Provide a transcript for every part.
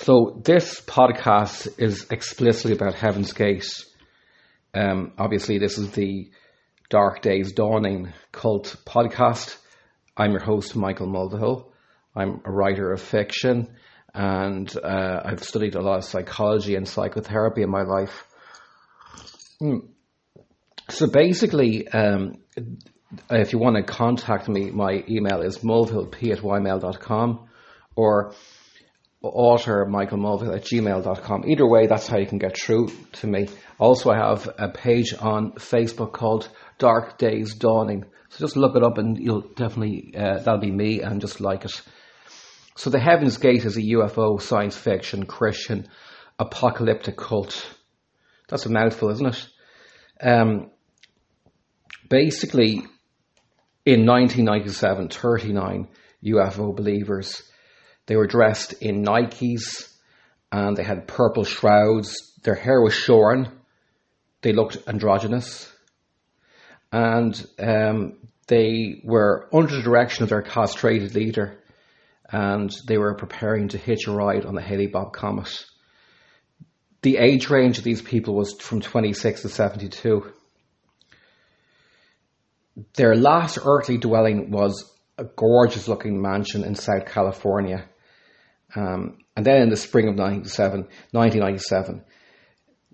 So this podcast is explicitly about Heaven's Gate. Um, obviously, this is the Dark Days Dawning cult podcast. I'm your host, Michael Mulvihill. I'm a writer of fiction and uh, I've studied a lot of psychology and psychotherapy in my life. Hmm. So basically, um, if you want to contact me, my email is mulvihillp at ymail.com or author Michael Mulvihill at gmail.com. Either way, that's how you can get through to me. Also, I have a page on Facebook called Dark Days Dawning. So just look it up and you'll definitely, uh, that'll be me and just like it. So the Heaven's Gate is a UFO science fiction Christian apocalyptic cult. That's a mouthful, isn't it? Um, basically, in 1997, 39 UFO believers, they were dressed in Nikes and they had purple shrouds. Their hair was shorn. They looked androgynous. And um, they were under the direction of their castrated leader and they were preparing to hitch a ride on the Hale-Bopp comet. The age range of these people was from 26 to 72. Their last earthly dwelling was a gorgeous looking mansion in South California. Um, and then in the spring of 1997,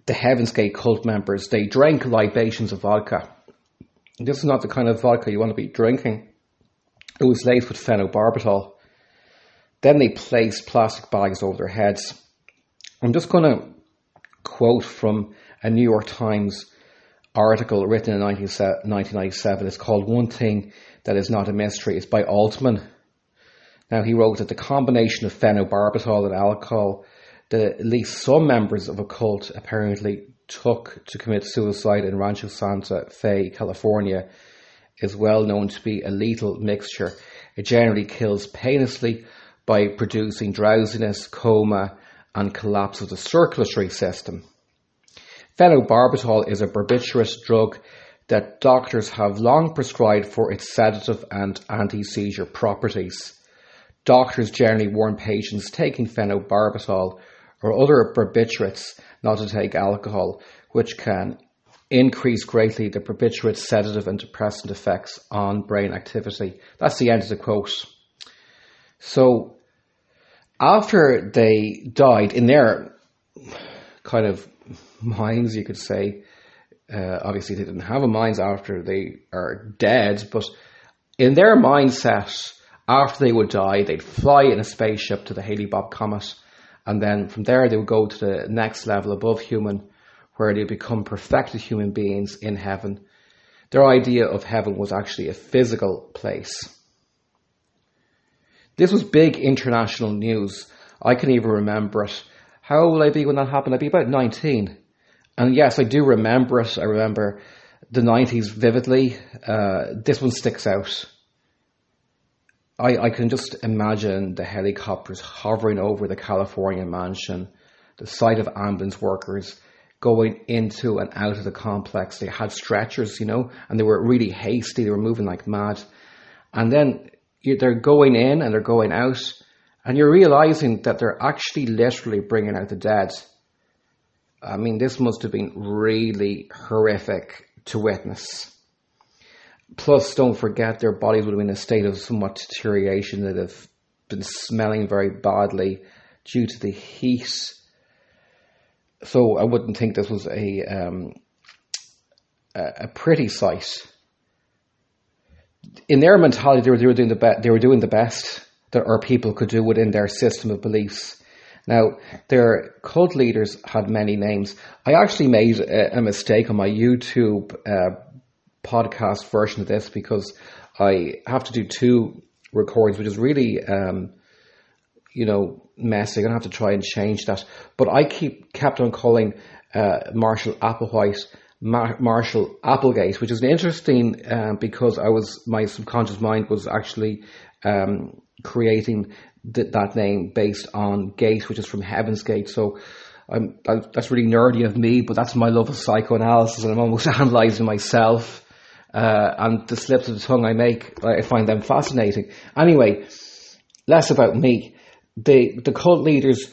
the Heaven's Gate cult members, they drank libations of vodka. This is not the kind of vodka you want to be drinking. It was laced with phenobarbital. Then they placed plastic bags over their heads. I'm just going to quote from a New York Times article written in 1997. It's called One Thing That Is Not a Mystery. It's by Altman. Now, he wrote that the combination of phenobarbital and alcohol that at least some members of a cult apparently took to commit suicide in Rancho Santa Fe, California, is well known to be a lethal mixture. It generally kills painlessly by producing drowsiness, coma, and collapse of the circulatory system. Phenobarbital is a barbiturate drug that doctors have long prescribed for its sedative and anti-seizure properties. Doctors generally warn patients taking phenobarbital or other barbiturates not to take alcohol, which can increase greatly the barbiturate sedative and depressant effects on brain activity. That's the end of the quote. So after they died, in their kind of minds, you could say, uh, obviously they didn't have a minds after they are dead, but in their mindset, after they would die, they'd fly in a spaceship to the Hale-Bopp comet, and then from there they would go to the next level above human, where they'd become perfected human beings in heaven. Their idea of heaven was actually a physical place. This was big international news. I can even remember it. How old will I be when that happened? I'd be about 19. And yes, I do remember it. I remember the 90s vividly. Uh, this one sticks out. I, I can just imagine the helicopters hovering over the California mansion, the sight of ambulance workers going into and out of the complex. They had stretchers, you know, and they were really hasty. They were moving like mad. And then they're going in and they're going out, and you're realizing that they're actually literally bringing out the dead. I mean, this must have been really horrific to witness. Plus, don't forget their bodies would have been in a state of somewhat deterioration that have been smelling very badly due to the heat. So I wouldn't think this was a um, a pretty sight in their mentality, they were, they were doing the best. they were doing the best that our people could do within their system of beliefs. Now, their cult leaders had many names. I actually made a, a mistake on my YouTube uh, podcast version of this because I have to do two recordings, which is really, um, you know, messy. I'm gonna have to try and change that. But I keep kept on calling uh, Marshall Applewhite Mar- Marshall Applegate, which is interesting uh, because I was my subconscious mind was actually um, creating th- that name based on Gate, which is from Heaven's Gate. So I'm, I, that's really nerdy of me, but that's my love of psychoanalysis, and I'm almost analysing myself. Uh, and the slips of the tongue I make, I find them fascinating. Anyway, less about me. The the cult leaders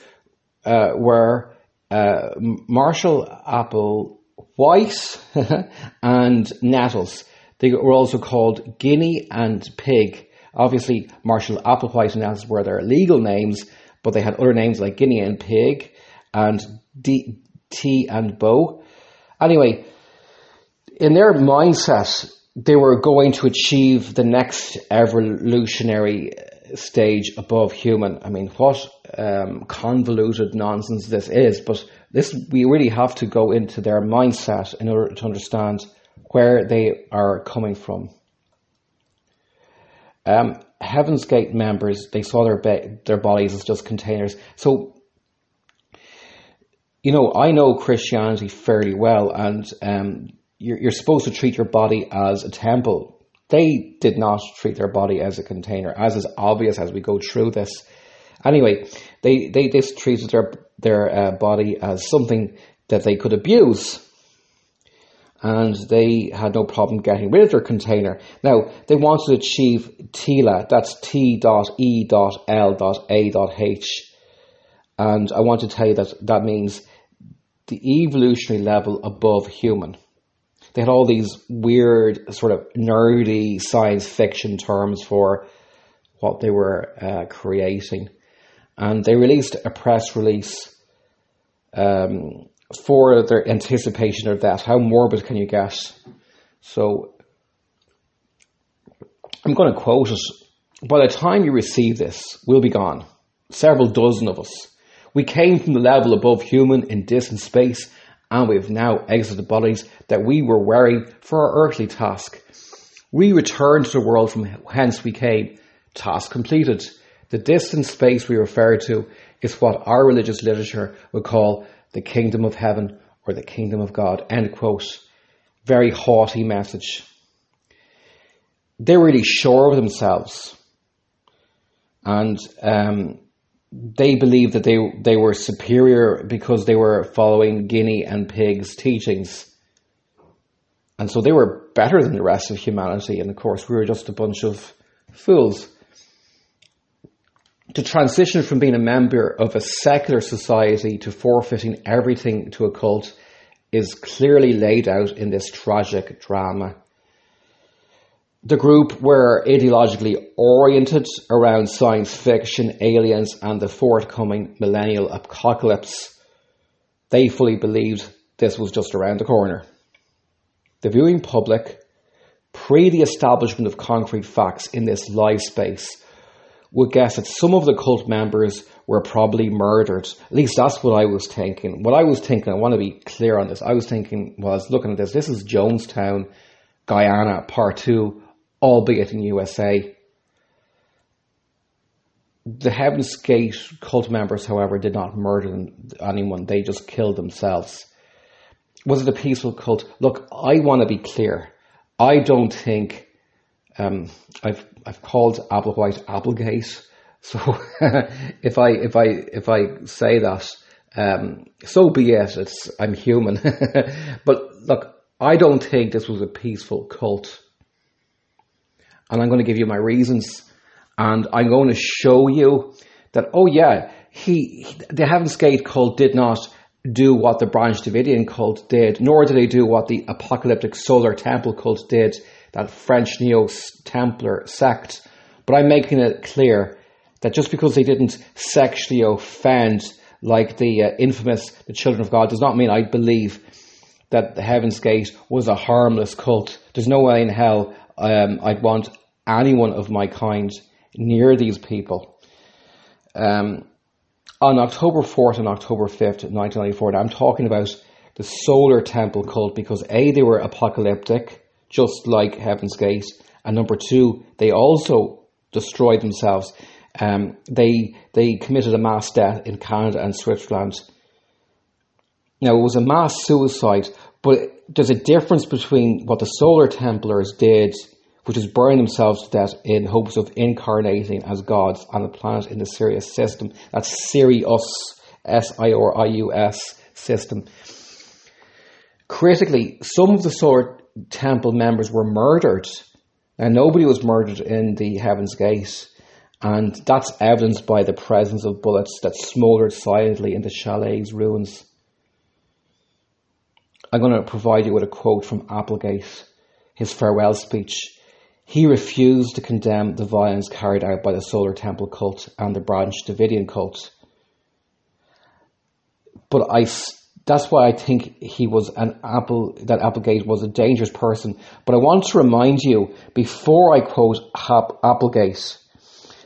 uh, were uh, Marshall Apple White and Nettles. They were also called Guinea and Pig. Obviously, Marshall Applewhite and Nettles were their legal names, but they had other names like Guinea and Pig and D, T and Bo. Anyway, in their mindset, they were going to achieve the next evolutionary stage above human. I mean, what um, convoluted nonsense this is, but this we really have to go into their mindset in order to understand where they are coming from. Um, Heaven's Gate members, they saw their be- their bodies as just containers. So, you know, I know Christianity fairly well, and um, you're, you're supposed to treat your body as a temple. They did not treat their body as a container, as is obvious as we go through this. Anyway, they, they just treated their, their uh, body as something that they could abuse. And they had no problem getting rid of their container. Now, they wanted to achieve Telah, that's T dot E dot L dot A dot H. And I want to tell you that that means the evolutionary level above human. They had all these weird, sort of nerdy science fiction terms for what they were uh, creating and they released a press release um, for their anticipation of that. How morbid can you get? So I'm going to quote it. By the time you receive this, we'll be gone. Several dozen of us. We came from the level above human in distant space, and we have now exited bodies that we were wearing for our earthly task. We return to the world from whence we came. Task completed. The distant space we refer to is what our religious literature would call the kingdom of heaven or the kingdom of God. End quote. Very haughty message. They're really sure of themselves. And um, they believed that they, they were superior because they were following Guinea and Pig's teachings. And so they were better than the rest of humanity. And of course, we were just a bunch of fools to transition from being a member of a secular society to forfeiting everything to a cult is clearly laid out in this tragic drama. The group were ideologically oriented around science fiction, aliens, and the forthcoming millennial apocalypse. They fully believed this was just around the corner. The viewing public, pre the establishment of concrete facts in this live space, would guess that some of the cult members were probably murdered. At least that's what I was thinking. What I was thinking, I want to be clear on this. I was thinking, was looking at this, this is Jonestown, Guyana, part two, albeit in USA. The Heaven's Gate cult members, however, did not murder anyone. They just killed themselves. Was it a peaceful cult? Look, I want to be clear. I don't think um, I've I've called Applewhite Applegate. So if I if I if I say that, um, so be it. It's I'm human. but look, I don't think this was a peaceful cult, and I'm going to give you my reasons, and I'm going to show you that. Oh yeah, he, he the Heaven's Gate cult did not do what the Branch Davidian cult did, nor did they do what the apocalyptic Solar Temple cult did that French Neo Templar sect. But I'm making it clear that just because they didn't sexually offend like the uh, infamous the Children of God does not mean I believe that the Heaven's Gate was a harmless cult. There's no way in hell um, I'd want anyone of my kind near these people. Um, on October 4th and October 5th, 1994, I'm talking about the Solar Temple cult because A, they were apocalyptic, just like Heaven's Gate. And number two, they also destroyed themselves. Um, they they committed a mass death in Canada and Switzerland. Now it was a mass suicide, but there's a difference between what the Solar Templars did, which is burning themselves to death in hopes of incarnating as gods on the planet in the Sirius system. That's Sirius, S I R I U S system. Critically, some of the Solar temple members were murdered. and nobody was murdered in the Heaven's Gate. And that's evidenced by the presence of bullets that smouldered silently in the chalet's ruins. I'm going to provide you with a quote from Applegate, his farewell speech. He refused to condemn the violence carried out by the Solar Temple cult and the Branch Davidian cult. But I, that's why I think he was an Apple, that Applegate was a dangerous person. But I want to remind you, before I quote Applegate,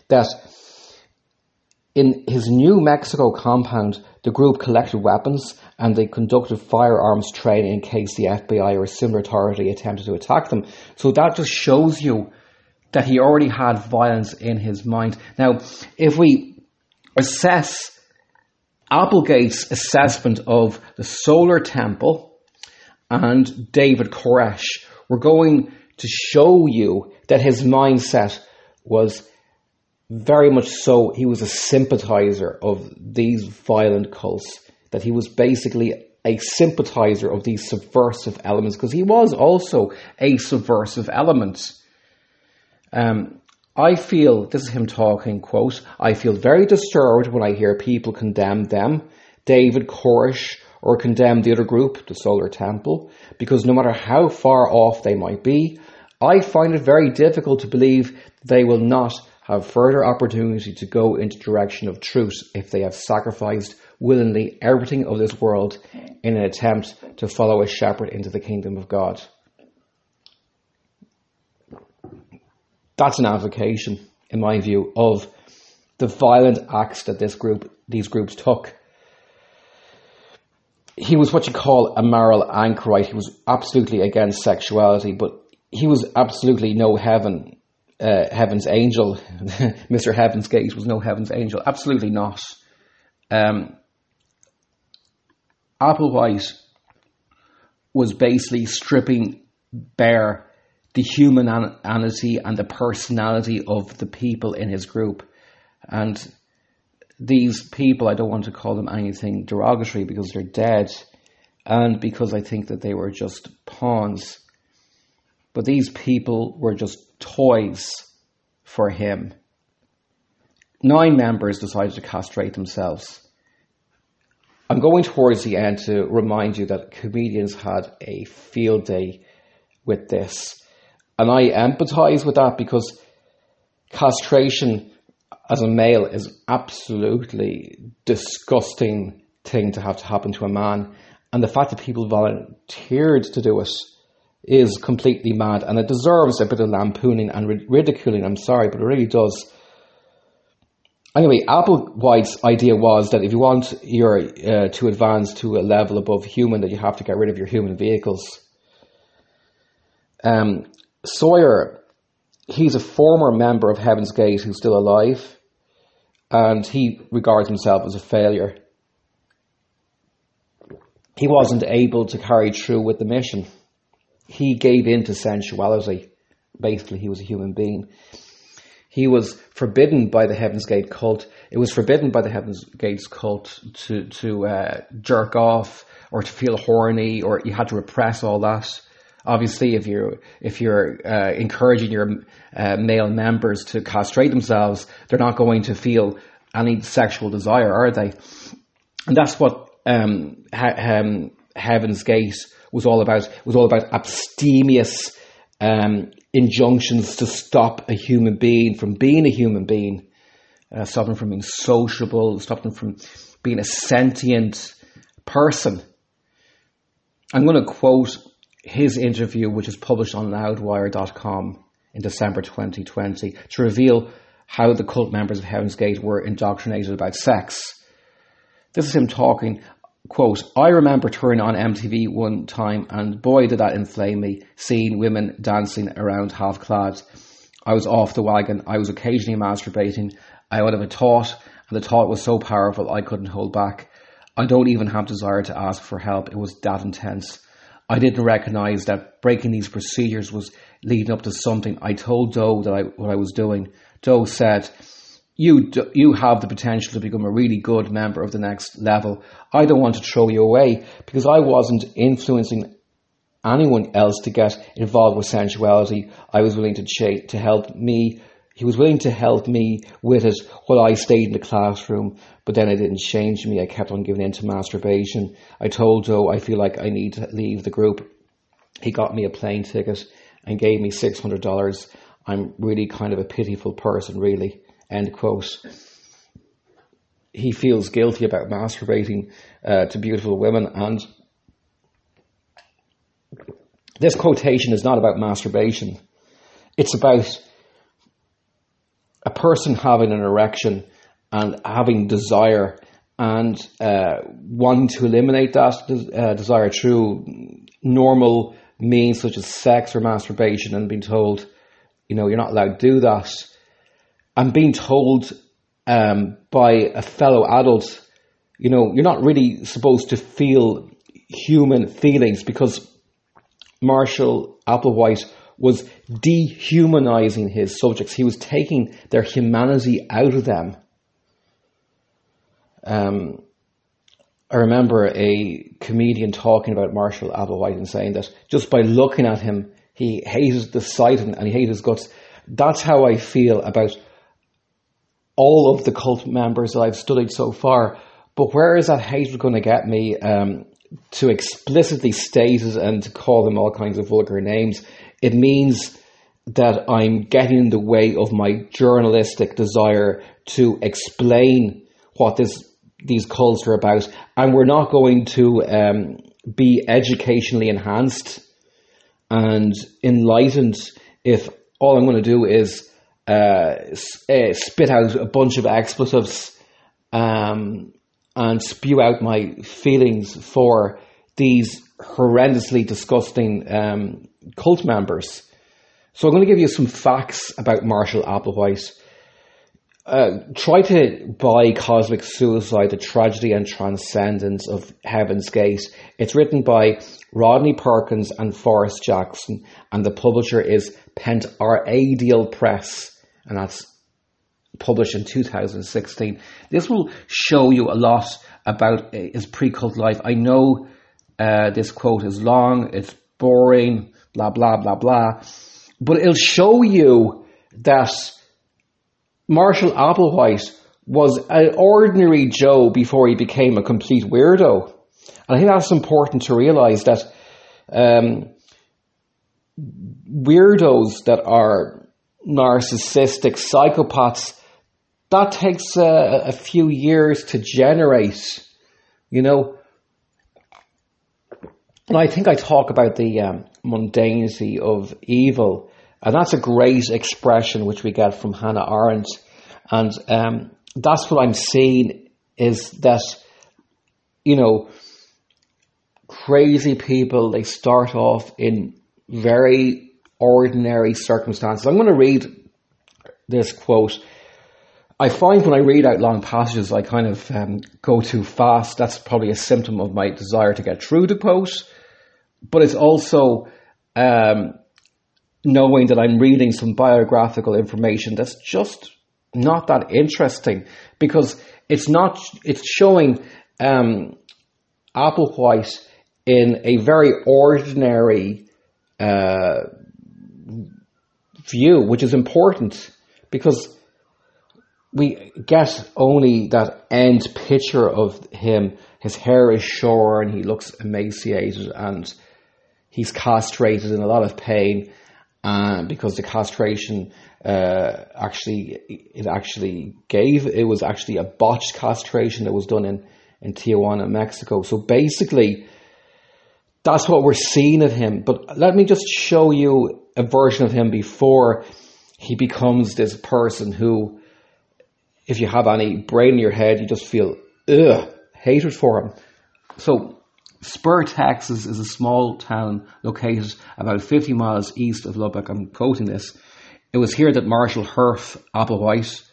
that in his New Mexico compound, the group collected weapons and they conducted firearms training in case the FBI or a similar authority attempted to attack them. So that just shows you that he already had violence in his mind. Now, if we assess Applegate's assessment of the solar temple and David Koresh, we're going to show you that his mindset was very much so, he was a sympathizer of these violent cults, that he was basically a sympathizer of these subversive elements, because he was also a subversive element. Um, I feel, this is him talking, quote, I feel very disturbed when I hear people condemn them, David Koresh, or condemn the other group, the Solar Temple, because no matter how far off they might be, I find it very difficult to believe they will not have further opportunity to go into direction of truth if they have sacrificed willingly everything of this world in an attempt to follow a shepherd into the kingdom of God. That's an avocation, in my view, of the violent acts that this group, these groups took. He was what you call a moral anchorite. He was absolutely against sexuality, but he was absolutely no heaven uh, Heaven's Angel, Mr. Heaven's Gate was no Heaven's Angel. Absolutely not. Um, Applewhite was basically stripping bare the humanity and the personality of the people in his group. And these people, I don't want to call them anything derogatory because they're dead and because I think that they were just pawns. But these people were just toys for him. Nine members decided to castrate themselves. I'm going towards the end to remind you that comedians had a field day with this. And I empathize with that because castration as a male is absolutely disgusting thing to have to happen to a man. And the fact that people volunteered to do it is completely mad and it deserves a bit of lampooning and ridiculing. I'm sorry, but it really does. Anyway, Applewhite's idea was that if you want your uh, to advance to a level above human, that you have to get rid of your human vehicles. Um, Sawyer, he's a former member of Heaven's Gate who's still alive, and he regards himself as a failure. He wasn't able to carry through with the mission he gave in to sensuality. Basically, he was a human being. He was forbidden by the Heaven's Gate cult. It was forbidden by the Heaven's Gates cult to to uh, jerk off or to feel horny, or you had to repress all that. Obviously, if you're if you're uh, encouraging your uh, male members to castrate themselves, they're not going to feel any sexual desire, are they? And that's what um, ha- um, Heaven's Gate was all about It was all about abstemious um, injunctions to stop a human being from being a human being, uh, stop them from being sociable, stop them from being a sentient person. I'm going to quote his interview, which is published on loudwire.com in December 2020, to reveal how the cult members of Heaven's Gate were indoctrinated about sex. This is him talking quote, I remember turning on MTV one time and boy did that inflame me, seeing women dancing around half clad. I was off the wagon. I was occasionally masturbating. I would have a thought and the thought was so powerful I couldn't hold back. I don't even have desire to ask for help. It was that intense. I didn't recognize that breaking these procedures was leading up to something. I told Do that I, what I was doing. Do said, you you have the potential to become a really good member of the next level. I don't want to throw you away because I wasn't influencing anyone else to get involved with sensuality. I was willing to to help me he was willing to help me with it while I stayed in the classroom, but then it didn't change me. I kept on giving in to masturbation. I told Joe I feel like I need to leave the group. He got me a plane ticket and gave me $600. I'm really kind of a pitiful person, really. End quote. He feels guilty about masturbating uh, to beautiful women, and this quotation is not about masturbation. It's about a person having an erection and having desire and uh, wanting to eliminate that uh, desire through normal means such as sex or masturbation and being told, you know, you're not allowed to do that. And being told um, by a fellow adult, you know, you're not really supposed to feel human feelings because Marshall Applewhite was dehumanizing his subjects. He was taking their humanity out of them. Um, I remember a comedian talking about Marshall Applewhite and saying that just by looking at him, he hated the sight and he hated his guts. That's how I feel about all of the cult members that I've studied so far. But where is that hatred going to get me um, to explicitly state it and to call them all kinds of vulgar names? It means that I'm getting in the way of my journalistic desire to explain what this these cults are about, and we're not going to um, be educationally enhanced and enlightened if all I'm going to do is uh, uh, spit out a bunch of expletives um, and spew out my feelings for these horrendously disgusting um, cult members. So I'm going to give you some facts about Marshall Applewhite. Uh, try to buy Cosmic Suicide, The Tragedy and Transcendence of Heaven's Gate. It's written by Rodney Perkins and Forrest Jackson, and the publisher is Pentaradial Press, and that's published in 2016. This will show you a lot about his pre-cult life. I know uh, this quote is long, it's boring, blah, blah, blah, blah. But it'll show you that Marshall Applewhite was an ordinary Joe before he became a complete weirdo. And I think that's important to realize that um, weirdos that are narcissistic psychopaths, that takes a, a few years to generate. You know, and I think I talk about the um, mundanity of evil, and that's a great expression which we get from Hannah Arendt. And um, that's what I'm seeing is that, you know, crazy people, they start off in very ordinary circumstances. I'm going to read this quote. I find when I read out long passages, I kind of um, go too fast. That's probably a symptom of my desire to get through the quote but it's also um, knowing that I'm reading some biographical information that's just not that interesting because it's not it's showing um, Applewhite in a very ordinary uh, view, which is important because we get only that end picture of him. His hair is shorn, he looks emaciated and he's castrated in a lot of pain uh, because the castration uh, actually it actually gave it was actually a botched castration that was done in in Tijuana, Mexico. So basically, that's what we're seeing of him. But let me just show you a version of him before he becomes this person who, if you have any brain in your head, you just feel ugh, hatred for him. So Spur, Texas is a small town located about 50 miles east of Lubbock. I'm quoting this. It was here that Marshall Herff Applewhite,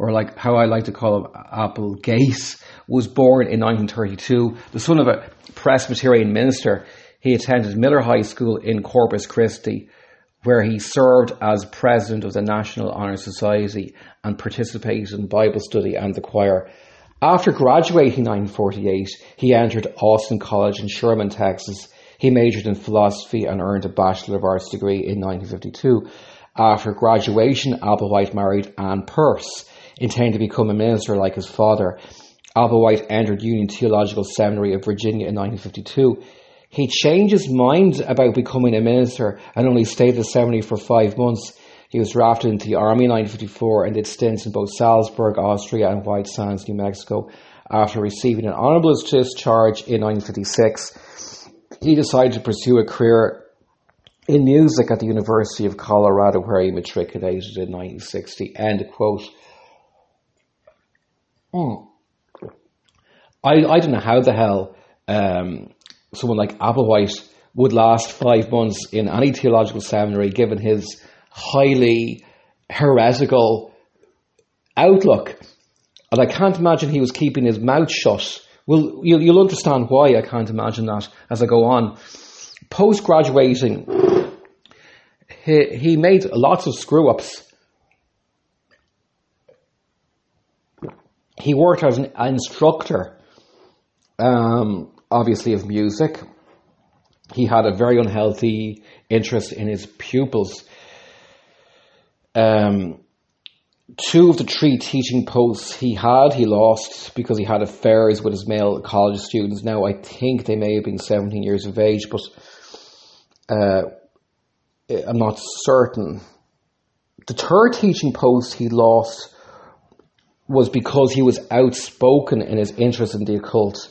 or like how I like to call him, Applegate, was born in 1932. The son of a Presbyterian minister, he attended Miller High School in Corpus Christi, where he served as president of the National Honor Society and participated in Bible study and the choir. After graduating in 1948, he entered Austin College in Sherman, Texas. He majored in philosophy and earned a Bachelor of Arts degree in 1952. After graduation, Applewhite married Anne Peirce, intending to become a minister like his father. Applewhite entered Union Theological Seminary of Virginia in 1952. He changed his mind about becoming a minister and only stayed at the seminary for five months. He was drafted into the army in 1954 and did stints in both Salzburg, Austria and White Sands, New Mexico. After receiving an honourable discharge in 1956, he decided to pursue a career in music at the University of Colorado, where he matriculated in 1960. End quote. Mm. I, I don't know how the hell um, someone like Applewhite would last five months in any theological seminary given his highly heretical outlook. And I can't imagine he was keeping his mouth shut. Well, you'll, you'll understand why I can't imagine that as I go on. Post graduating, he, he made lots of screw ups. He worked as an instructor, um, obviously, of music. He had a very unhealthy interest in his pupils. Um, two of the three teaching posts he had, he lost because he had affairs with his male college students. Now, I think they may have been 17 years of age, but uh, I'm not certain. The third teaching post he lost was because he was outspoken in his interest in the occult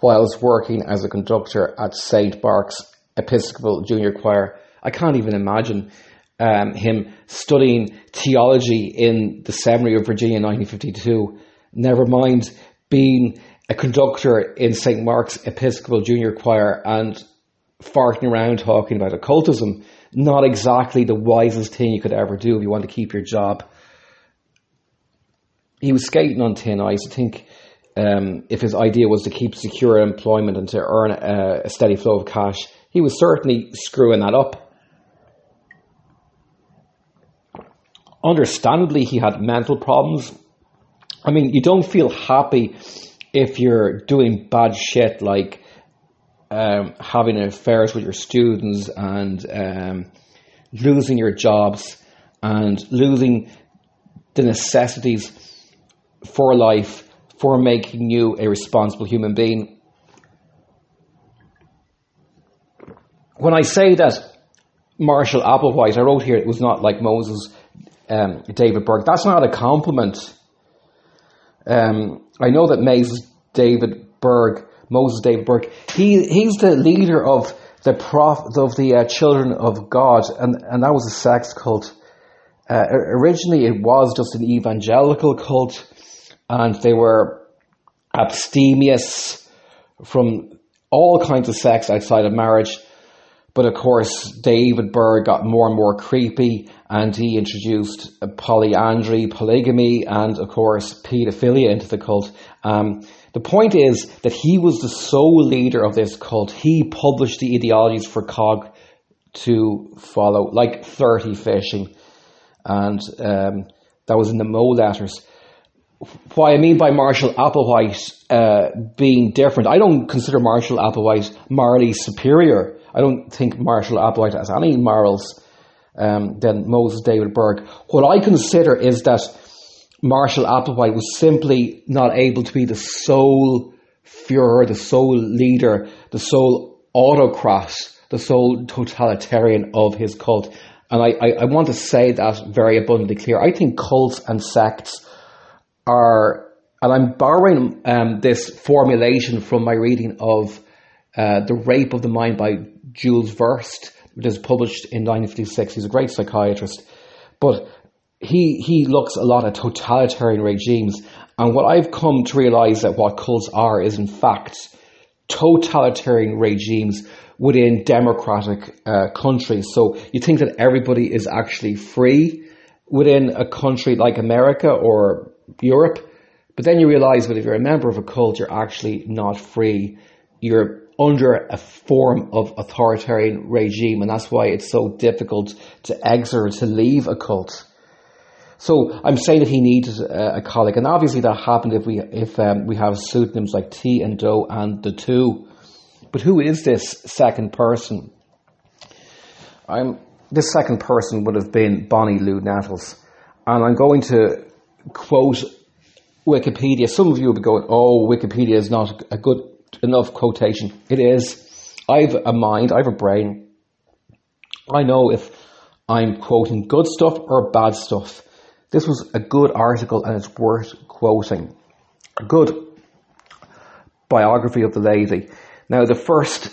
whilst working as a conductor at St. Mark's Episcopal Junior Choir. I can't even imagine um, him studying theology in the Seminary of Virginia in 1952. Never mind being a conductor in St. Mark's Episcopal Junior Choir and farting around talking about occultism. Not exactly the wisest thing you could ever do if you want to keep your job. He was skating on thin ice. I think um, if his idea was to keep secure employment and to earn a, a steady flow of cash, he was certainly screwing that up. understandably, he had mental problems. I mean, you don't feel happy if you're doing bad shit like um, having affairs with your students and um, losing your jobs and losing the necessities for life for making you a responsible human being. When I say that Marshall Applewhite, I wrote here it was not like Moses um, David Berg. That's not a compliment. Um, I know that Moses David Berg, Moses David Berg, he he's the leader of the prof of the uh, Children of God, and and that was a sex cult. Uh, originally, it was just an evangelical cult, and they were abstemious from all kinds of sex outside of marriage. But of course, David Berg got more and more creepy and he introduced polyandry, polygamy, and of course, paedophilia into the cult. Um, the point is that he was the sole leader of this cult. He published the ideologies for COG to follow, like flirty fishing, and um, that was in the Mo letters. What I mean by Marshall Applewhite uh, being different, I don't consider Marshall Applewhite morally superior. I don't think Marshall Applewhite has any morals um, than Moses David Berg. What I consider is that Marshall Applewhite was simply not able to be the sole Fuhrer, the sole leader, the sole autocrat, the sole totalitarian of his cult. And I, I, I want to say that very abundantly clear. I think cults and sects are, and I'm borrowing um, this formulation from my reading of uh, The Rape of the Mind by Jules Verst which was published in 1956. He's a great psychiatrist, but he he looks a lot at totalitarian regimes. And what I've come to realize that what cults are is in fact totalitarian regimes within democratic uh, countries. So you think that everybody is actually free within a country like America or Europe, but then you realize that if you're a member of a cult, you're actually not free. You're under a form of authoritarian regime, and that's why it's so difficult to exit or to leave a cult. So I'm saying that he needed a, a colleague, and obviously that happened if we if um, we have pseudonyms like T and Do and the two. But who is this second person? I'm this second person would have been Bonnie Lou Nettles. And I'm going to quote Wikipedia. Some of you will be going, oh, Wikipedia is not a good enough quotation. It is. I have a mind, I have a brain. I know if I'm quoting good stuff or bad stuff. This was a good article and it's worth quoting. A good biography of the lady. Now, the first,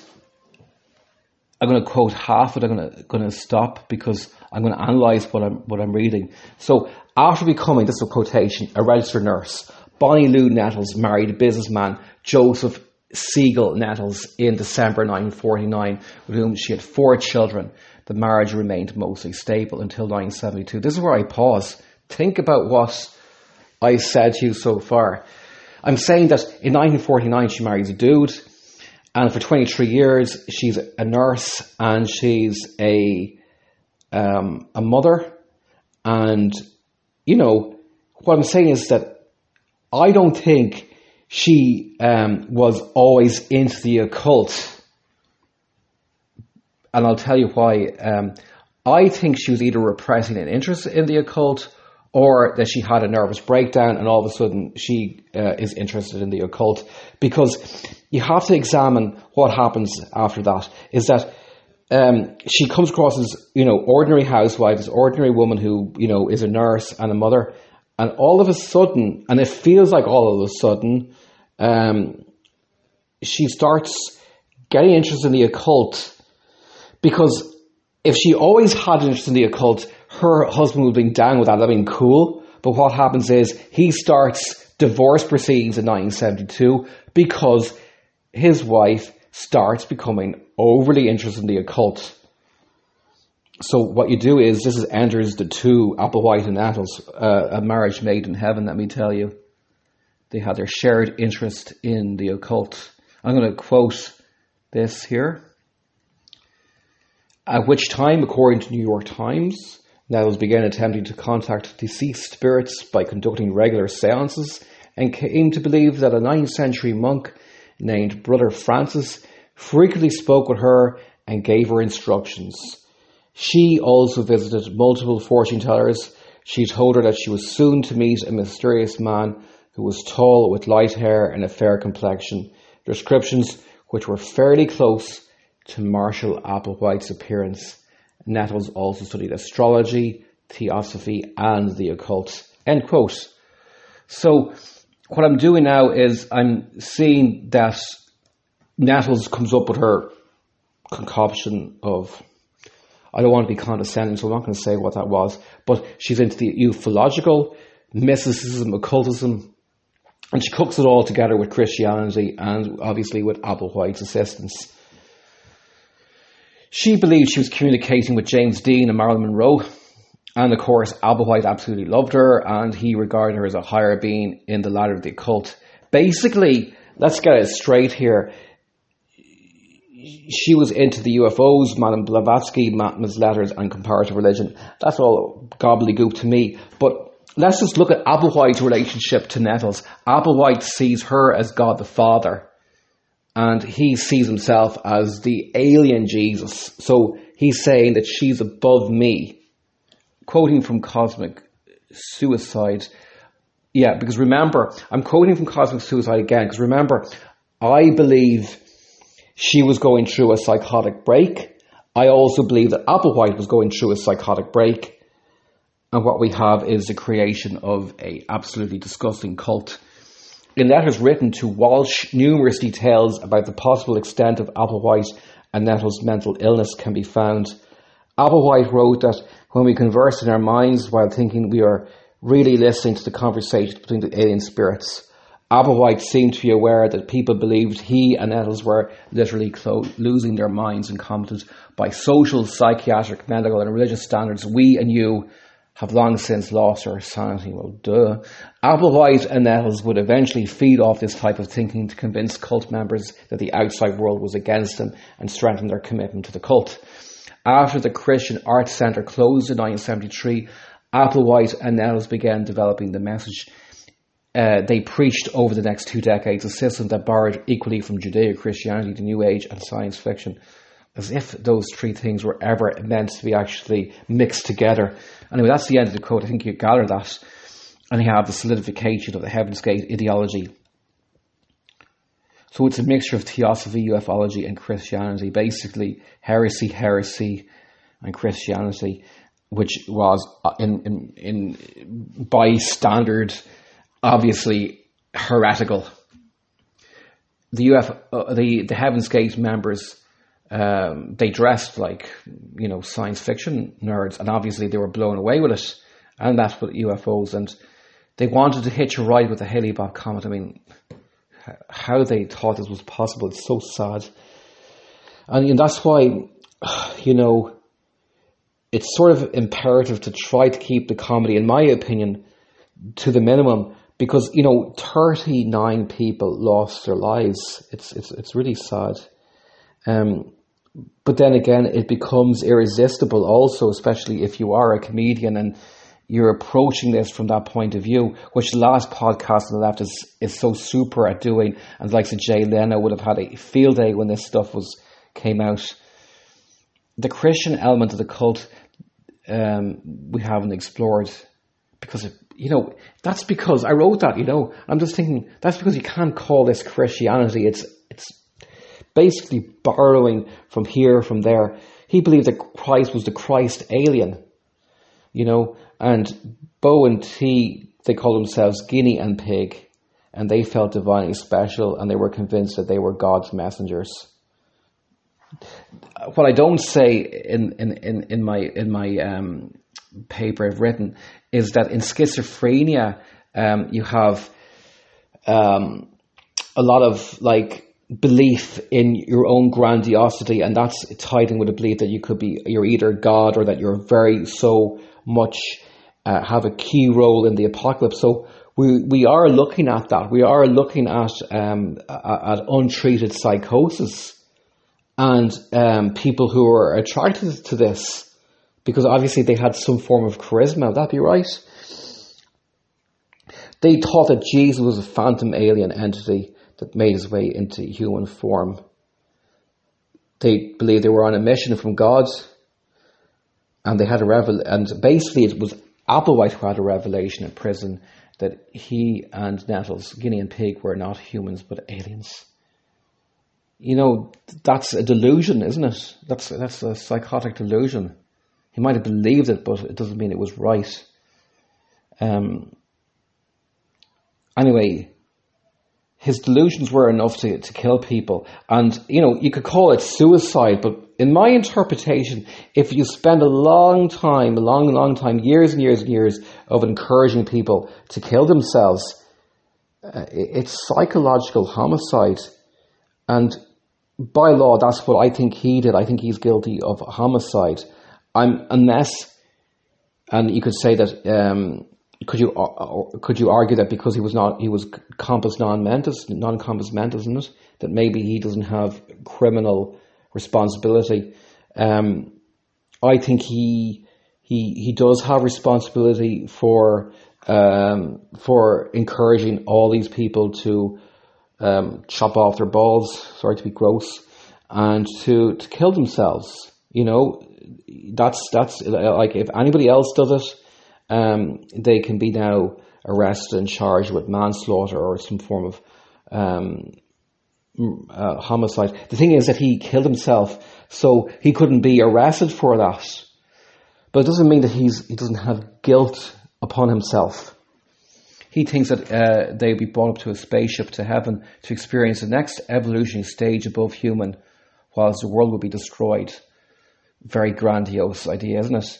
I'm going to quote half of it. I'm going to, going to stop because I'm going to analyze what I'm, what I'm reading. So, after becoming, this is a quotation, a registered nurse, Bonnie Lou Nettles married businessman Joseph Siegel Nettles in December 1949, with whom she had four children. The marriage remained mostly stable until 1972. This is where I pause. Think about what I said to you so far. I'm saying that in 1949 she marries a dude, and for 23 years she's a nurse and she's a um, a mother, and you know what I'm saying is that I don't think she um, was always into the occult. And I'll tell you why. Um, I think she was either repressing an interest in the occult or that she had a nervous breakdown and all of a sudden she uh, is interested in the occult. Because you have to examine what happens after that. Is that um, she comes across as, you know, ordinary housewife, this ordinary woman who, you know, is a nurse and a mother, and all of a sudden, and it feels like all of a sudden, um, she starts getting interested in the occult because if she always had interest in the occult, her husband would be down with that. That'd been cool. But what happens is he starts divorce proceedings in 1972 because his wife starts becoming overly interested in the occult. So what you do is this is enters the two Applewhite and Nettles, uh, a marriage made in heaven. Let me tell you, they had their shared interest in the occult. I'm going to quote this here. At which time, according to New York Times, Nettles began attempting to contact deceased spirits by conducting regular seances and came to believe that a 9th century monk named Brother Francis frequently spoke with her and gave her instructions. She also visited multiple fortune tellers. She told her that she was soon to meet a mysterious man who was tall with light hair and a fair complexion, descriptions which were fairly close to Marshall Applewhite's appearance. Nettles also studied astrology, theosophy, and the occult. End quote. So, what I'm doing now is I'm seeing that Nettles comes up with her concoction of I don't want to be condescending, so I'm not going to say what that was. But she's into the ufological, mysticism, occultism, and she cooks it all together with Christianity and obviously with Applewhite's assistance. She believed she was communicating with James Dean and Marilyn Monroe. And of course, Applewhite absolutely loved her and he regarded her as a higher being in the ladder of the occult. Basically, let's get it straight here she was into the UFOs, Madame Blavatsky, Mahatma's letters, and comparative religion. That's all gobbledygook to me. But let's just look at Applewhite's relationship to Nettles. Applewhite sees her as God the Father, and he sees himself as the alien Jesus. So he's saying that she's above me. Quoting from Cosmic Suicide. Yeah, because remember, I'm quoting from Cosmic Suicide again, because remember, I believe she was going through a psychotic break. I also believe that Applewhite was going through a psychotic break. And what we have is the creation of a absolutely disgusting cult. In letters written to Walsh, numerous details about the possible extent of Applewhite and Nettles' mental illness can be found. Applewhite wrote that when we converse in our minds while thinking we are really listening to the conversation between the alien spirits, Applewhite seemed to be aware that people believed he and Nettles were literally clo- losing their minds and commented, by social, psychiatric, medical, and religious standards, we and you have long since lost our sanity. Well, duh. Applewhite and Nettles would eventually feed off this type of thinking to convince cult members that the outside world was against them and strengthen their commitment to the cult. After the Christian Arts Centre closed in 1973, Applewhite and Nettles began developing the message uh, they preached over the next two decades a system that borrowed equally from Judeo Christianity, the New Age, and science fiction. as if those three things were ever meant to be actually mixed together. Anyway, that's the end of the quote. I think you gather that. And you have the solidification of the Heaven's Gate ideology. So it's a mixture of theosophy, ufology, and Christianity. Basically, heresy, heresy, and Christianity, which was uh, in in, in by standard, obviously heretical. The UF, uh, the the Heaven's Gate members um, they dressed like you know science fiction nerds, and obviously they were blown away with it, and that's what UFOs. And they wanted to hitch a ride with the Hale Bopp comet. I mean, how they thought this was possible. It's so sad, and, and that's why you know it's sort of imperative to try to keep the comedy, in my opinion, to the minimum because you know 39 people lost their lives. It's it's it's really sad. Um, but then again, it becomes irresistible also, especially if you are a comedian and you're approaching this from that point of view, which the last podcast on the left is, is so super at doing. And like likes Jay Leno would have had a field day when this stuff was came out. The Christian element of the cult um, we haven't explored because of, you know that's because I wrote that. You know, I'm just thinking that's because you can't call this Christianity. It's it's basically borrowing from here, from there. He believed that Christ was the Christ alien, you know, and Bo and Ti, they call themselves Guinea and Pig, and they felt divinely special and they were convinced that they were God's messengers. What I don't say in, in, in, in my, in my um, paper I've written is that in schizophrenia, um, you have um, a lot of like belief in your own grandiosity, and that's tied in with a belief that you could be you're either God or that you're very so much uh, have a key role in the apocalypse. So we we are looking at that. We are looking at um, at untreated psychosis and um, people who are attracted to this because obviously they had some form of charisma. Would that be right? They thought that Jesus was a phantom alien entity that made his way into human form. They believed they were on a mission from God, and they had a revel. And basically, it was Applewhite who had a revelation in prison that he and Nettles, Guinea and Pig, were not humans but aliens. You know, that's a delusion, isn't it? That's that's a psychotic delusion. He might have believed it, but it doesn't mean it was right. Um, anyway, his delusions were enough to, to kill people. And, you know, you could call it suicide, but in my interpretation, if you spend a long time, a long, long time, years and years and years of encouraging people to kill themselves, uh, it's psychological homicide. And by law, that's what I think he did. I think he's guilty of homicide. I'm, unless, and you could say that, um, could you uh, could you argue that because he was not he was compos non mentis non compos mentis isn't it that maybe he doesn't have criminal responsibility? Um, I think he he he does have responsibility for um, for encouraging all these people to um, chop off their balls sorry to be gross and to to kill themselves you know? That's that's like if anybody else does it um, they can be now arrested and charged with manslaughter or some form of um, uh, homicide. The thing is that he killed himself, so he couldn't be arrested for that. But it doesn't mean that he's he doesn't have guilt upon himself. He thinks that uh, they'll be brought up to a spaceship to heaven to experience the next evolutionary stage above human, whilst the world will be destroyed. Very grandiose idea, isn't it?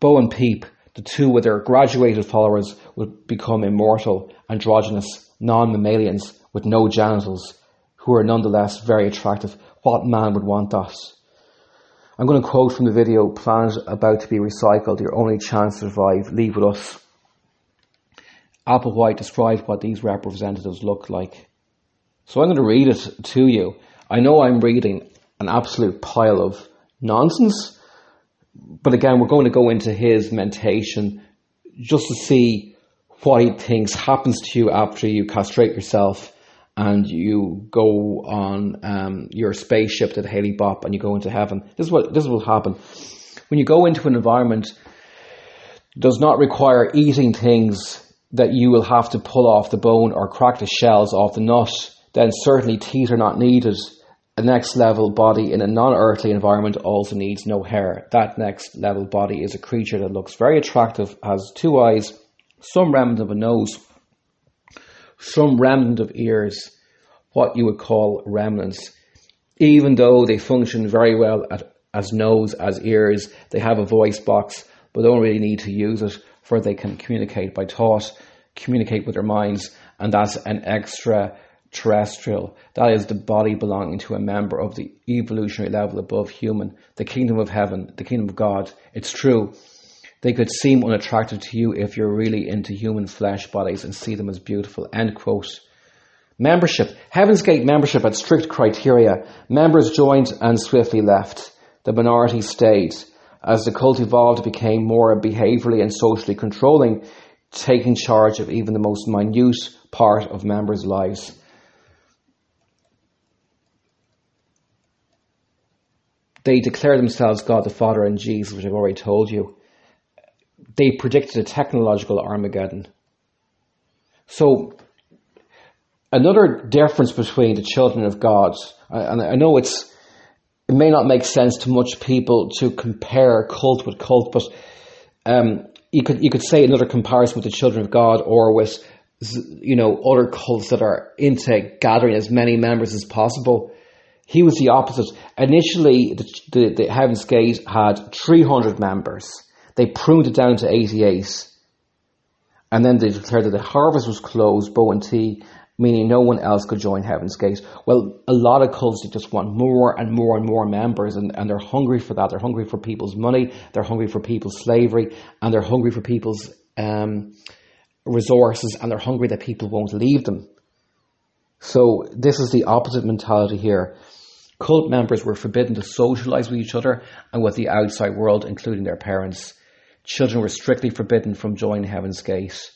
Bo and Peep the two with their graduated followers would become immortal, androgynous, non-mammalians with no genitals, who are nonetheless very attractive. What man would want that? I'm going to quote from the video, Planet about to be recycled, your only chance to survive, leave with us. Applewhite described what these representatives look like. So I'm going to read it to you. I know I'm reading an absolute pile of nonsense, but again, we're going to go into his mentation just to see what he thinks happens to you after you castrate yourself and you go on um, your spaceship to the Hale-Bopp and you go into heaven. This is what this will happen when you go into an environment does not require eating things that you will have to pull off the bone or crack the shells off the nut. Then certainly teeth are not needed. A next level body in a non-earthly environment also needs no hair. That next level body is a creature that looks very attractive, has two eyes, some remnant of a nose, some remnant of ears, what you would call remnants, even though they function very well at, as nose, as ears, they have a voice box, but don't really need to use it for they can communicate by thought, communicate with their minds, and that's an extra terrestrial. That is the body belonging to a member of the evolutionary level above human, the kingdom of heaven, the kingdom of God. It's true. They could seem unattractive to you if you're really into human flesh bodies and see them as beautiful. End quote. Membership. Heaven's Gate membership had strict criteria. Members joined and swiftly left. The minority stayed. As the cult evolved, it became more behaviorally and socially controlling, taking charge of even the most minute part of members' lives. They declare themselves God the Father and Jesus, which I've already told you they predicted a technological Armageddon. So, another difference between the children of God, and I know it's it may not make sense to much people to compare cult with cult, but um, you could you could say another comparison with the children of God or with you know other cults that are into gathering as many members as possible. He was the opposite. Initially, the, the, the Heaven's Gate had 300 members they pruned it down to 88. And then they declared that the harvest was closed, Bo and Ti, meaning no one else could join Heaven's Gate. Well, a lot of cults just want more and more and more members, and, and they're hungry for that. They're hungry for people's money, they're hungry for people's slavery, and they're hungry for people's um, resources, and they're hungry that people won't leave them. So, this is the opposite mentality here. Cult members were forbidden to socialize with each other and with the outside world, including their parents. Children were strictly forbidden from joining Heaven's Gate.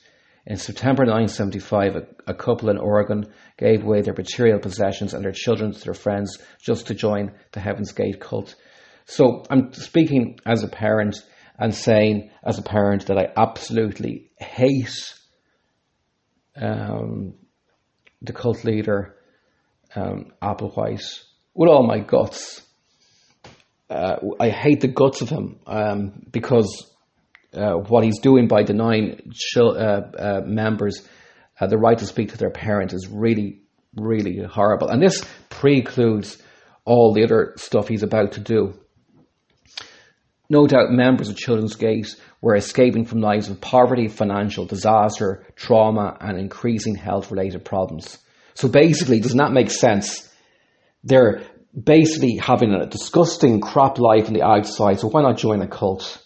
In September 1975, a, a, couple in Oregon gave away their material possessions and their children to their friends just to join the Heaven's Gate cult. So I'm speaking as a parent and saying as a parent that I absolutely hate um, the cult leader, um, Applewhite, with all my guts. Uh, I hate the guts of him um, because uh, what he's doing by denying uh, uh, members uh, the right to speak to their parents is really, really horrible. And this precludes all the other stuff he's about to do. No doubt members of Children's Gate were escaping from lives of poverty, financial disaster, trauma, and increasing health related problems. So basically, does not make sense. They're basically having a disgusting crap life on the outside, so why not join a cult?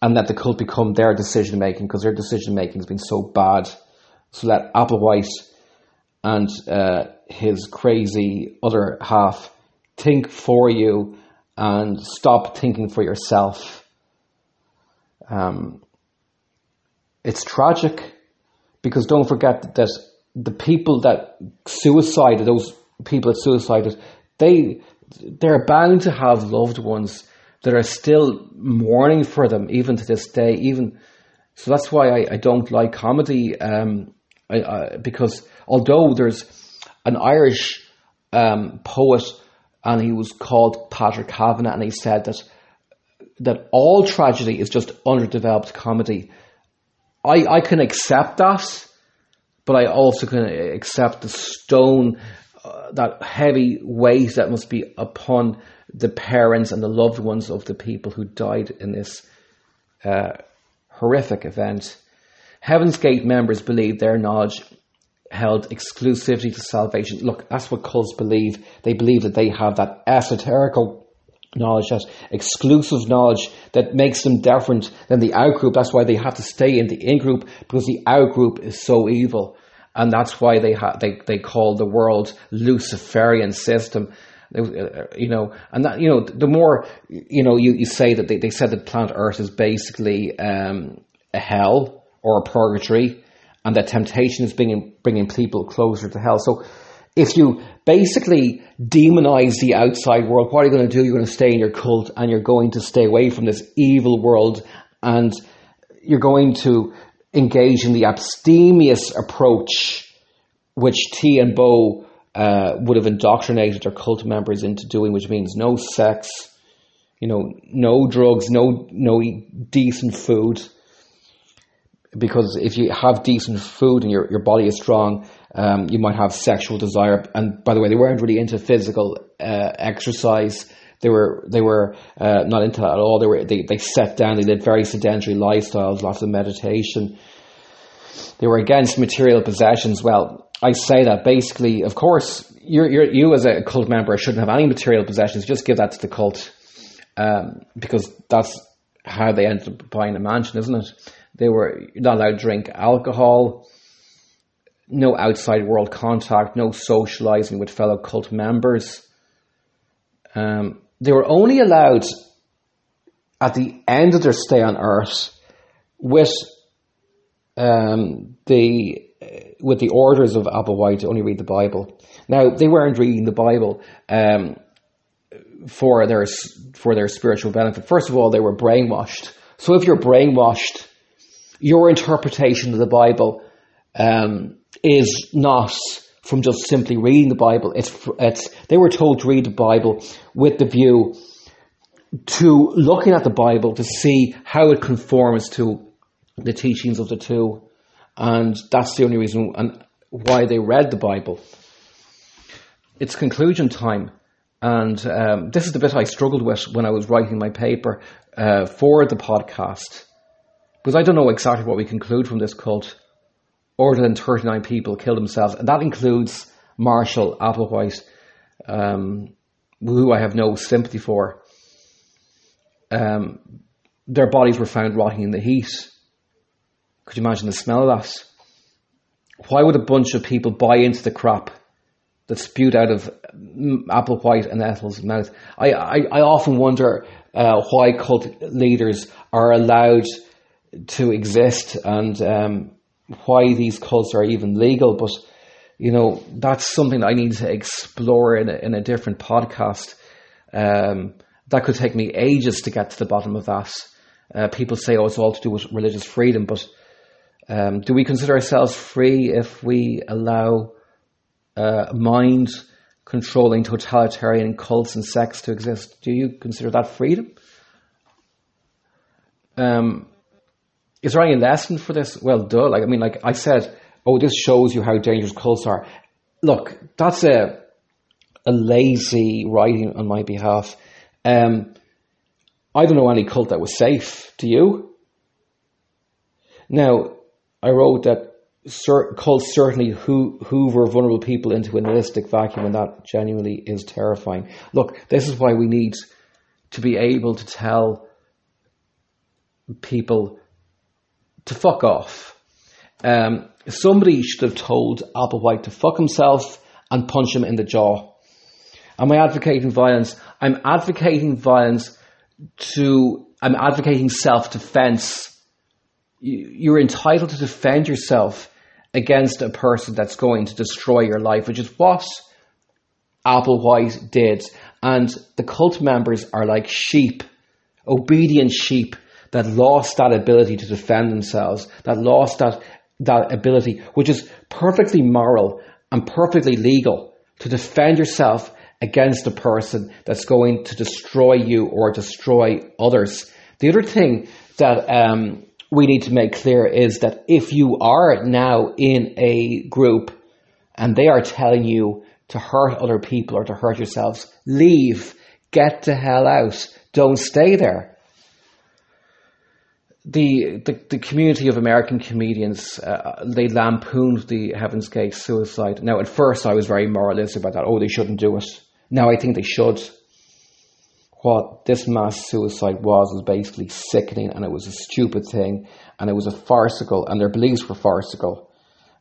and let the cult become their decision making because their decision making has been so bad. So let Applewhite and uh, his crazy other half think for you and stop thinking for yourself. Um, it's tragic because don't forget that the people that suicided, those people that suicided, they they're bound to have loved ones that are still mourning for them even to this day. Even so, that's why I, I don't like comedy um, I, I, because although there's an Irish um, poet and he was called Patrick Kavanagh, and he said that that all tragedy is just underdeveloped comedy. I, I can accept that, but I also can accept the stone, uh, that heavy weight that must be upon the parents and the loved ones of the people who died in this uh, horrific event. Heaven's Gate members believe their knowledge held exclusivity to salvation. Look, that's what cults believe. They believe that they have that esoterical knowledge, that exclusive knowledge that makes them different than the out group. That's why they have to stay in the in group because the out group is so evil. And that's why they ha- they, they call the world Luciferian system uh, you know, and that, you know, the more, you know, you, you say that they, they said that planet Earth is basically um, a hell or a purgatory and that temptation is bringing, bringing people closer to hell. So if you basically demonize the outside world, what are you going to do? You're going to stay in your cult and you're going to stay away from this evil world and you're going to engage in the abstemious approach which Ti and Bo uh, would have indoctrinated their cult members into doing, which means no sex, you know, no drugs, no no decent food. Because if you have decent food and your, your body is strong, um, you might have sexual desire. And by the way, they weren't really into physical uh, exercise. They were they were uh, not into that at all. They were they, they sat down. They lived very sedentary lifestyles, lots of meditation. They were against material possessions. Well, I say that basically, of course, you're, you're, you as a cult member shouldn't have any material possessions. Just give that to the cult um, because that's how they ended up buying a mansion, isn't it? They were not allowed to drink alcohol, no outside world contact, no socializing with fellow cult members. Um, they were only allowed at the end of their stay on Earth with um, the with the orders of Applewhite to only read the Bible. Now they weren't reading the Bible um, for their for their spiritual benefit. First of all, they were brainwashed. So if you're brainwashed, your interpretation of the Bible um, is not from just simply reading the Bible. It's it's they were told to read the Bible with the view to looking at the Bible to see how it conforms to the teachings of the two, and that's the only reason and why they read the Bible. It's conclusion time, and um, this is the bit I struggled with when I was writing my paper uh, for the podcast, because I don't know exactly what we conclude from this cult. Other than 39 people killed themselves, and that includes Marshall Applewhite, um, who I have no sympathy for. Um, their bodies were found rotting in the heat. Could you imagine the smell of that? Why would a bunch of people buy into the crap that spewed out of Applewhite and Ethel's mouth? I, I, I often wonder uh, why cult leaders are allowed to exist and um, why these cults are even legal. But, you know, that's something I need to explore in a, in a different podcast. Um, that could take me ages to get to the bottom of that. Uh, people say, oh, it's all to do with religious freedom, but um, do we consider ourselves free if we allow uh, mind controlling totalitarian cults and sects to exist? Do you consider that freedom? Um, is there any lesson for this? Well, duh. Like I mean, like I said, oh, this shows you how dangerous cults are. Look, that's a a lazy writing on my behalf. Um, I don't know any cult that was safe. Do you? Now, I wrote that cults certainly who, hoover vulnerable people into a nihilistic vacuum, and that genuinely is terrifying. Look, this is why we need to be able to tell people to fuck off. Um, somebody should have told Applewhite to fuck himself and punch him in the jaw. Am I advocating violence? I'm advocating violence to, I'm advocating self defense you're entitled to defend yourself against a person that's going to destroy your life, which is what Applewhite did. And the cult members are like sheep, obedient sheep that lost that ability to defend themselves, that lost that, that ability, which is perfectly moral and perfectly legal to defend yourself against a person that's going to destroy you or destroy others. The other thing that um, we need to make clear is that if you are now in a group and they are telling you to hurt other people or to hurt yourselves, leave. Get the hell out. Don't stay there. The, the, the community of American comedians, uh, they lampooned the Heaven's Gate suicide. Now, at first, I was very moralistic about that. Oh, they shouldn't do it. Now, I think they should what this mass suicide was was basically sickening and it was a stupid thing and it was a farcical and their beliefs were farcical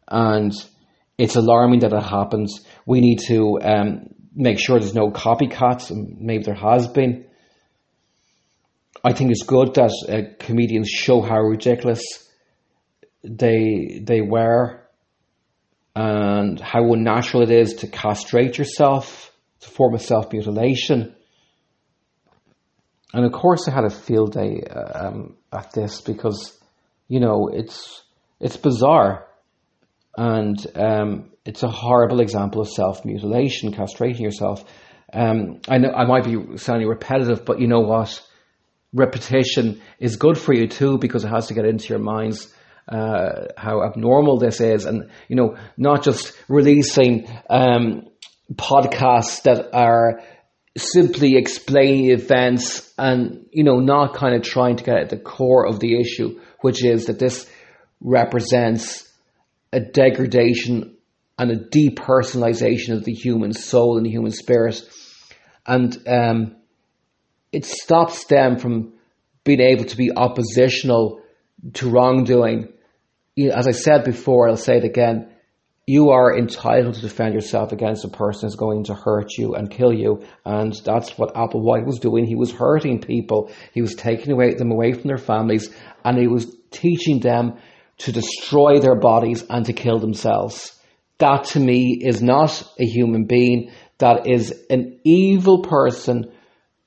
and it's alarming that it happens we need to um, make sure there's no copycats and maybe there has been I think it's good that uh, comedians show how ridiculous they they were and how unnatural it is to castrate yourself. to form a self mutilation. And of course, I had a field day uh, um, at this because, you know, it's it's bizarre, and um, it's a horrible example of self mutilation, castrating yourself. Um, I know I might be sounding repetitive, but you know what? Repetition is good for you too because it has to get into your minds uh, how abnormal this is, and you know, not just releasing um, podcasts that are simply explaining events and you know not kind of trying to get at the core of the issue, which is that this represents a degradation and a depersonalization of the human soul and the human spirit. And um, it stops them from being able to be oppositional to wrongdoing. As I said before, I'll say it again. You are entitled to defend yourself against a person who's going to hurt you and kill you. And that's what Applewhite was doing. He was hurting people. He was taking away, them away from their families and he was teaching them to destroy their bodies and to kill themselves. That to me is not a human being. That is an evil person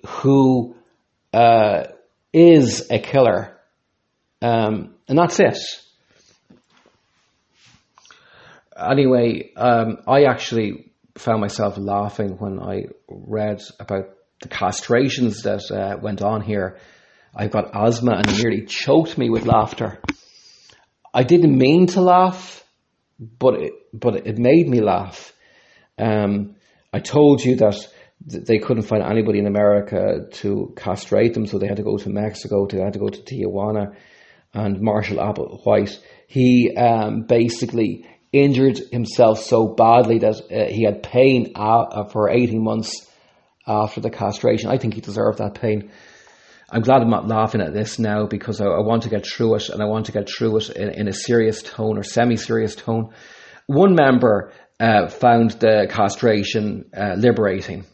who uh, is a killer. Um, and that's it. Anyway, um, I actually found myself laughing when I read about the castrations that uh, went on here. I've got asthma and it nearly choked me with laughter. I didn't mean to laugh, but it, but it made me laugh. Um, I told you that they couldn't find anybody in America to castrate them, so they had to go to Mexico. They had to go to Tijuana, and Marshall Applewhite he um, basically injured himself so badly that uh, he had pain uh, for eighteen months after the castration. I think he deserved that pain. I'm glad I'm not laughing at this now because I, I want to get through it and I want to get through it in, in a serious tone or semi serious tone. One member uh, found the castration uh, liberating.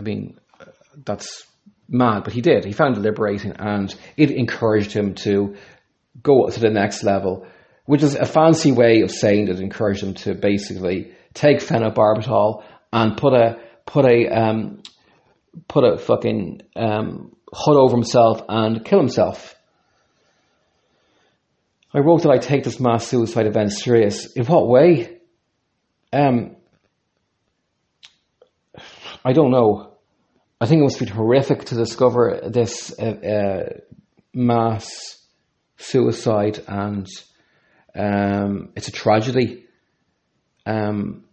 I mean, that's mad, but he did. He found it liberating and it encouraged him to go to the next level, which is a fancy way of saying that it encouraged him to basically take phenobarbital and put a put a um, put a fucking um, hood over himself and kill himself. I wrote that I take this mass suicide event serious. In what way? Um, I don't know. I think it must be horrific to discover this uh, uh, mass suicide, and um, it's a tragedy. Um,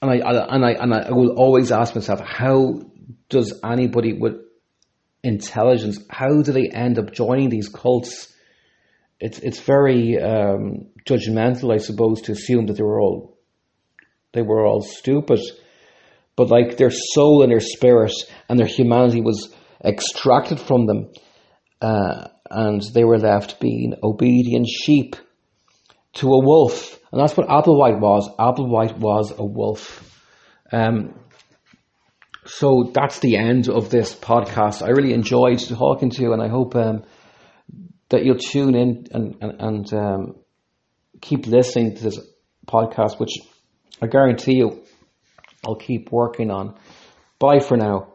and I, and I and I will always ask myself, how does anybody with intelligence, how do they end up joining these cults? It's it's very um, judgmental, I suppose, to assume that they were all they were all stupid, but like their soul and their spirit and their humanity was extracted from them, uh, and they were left being obedient sheep to a wolf and that's what Applewhite was. Applewhite was a wolf. Um, so that's the end of this podcast. I really enjoyed talking to you, and I hope um, that you'll tune in and, and, and um, keep listening to this podcast, which I guarantee you I'll keep working on. Bye for now.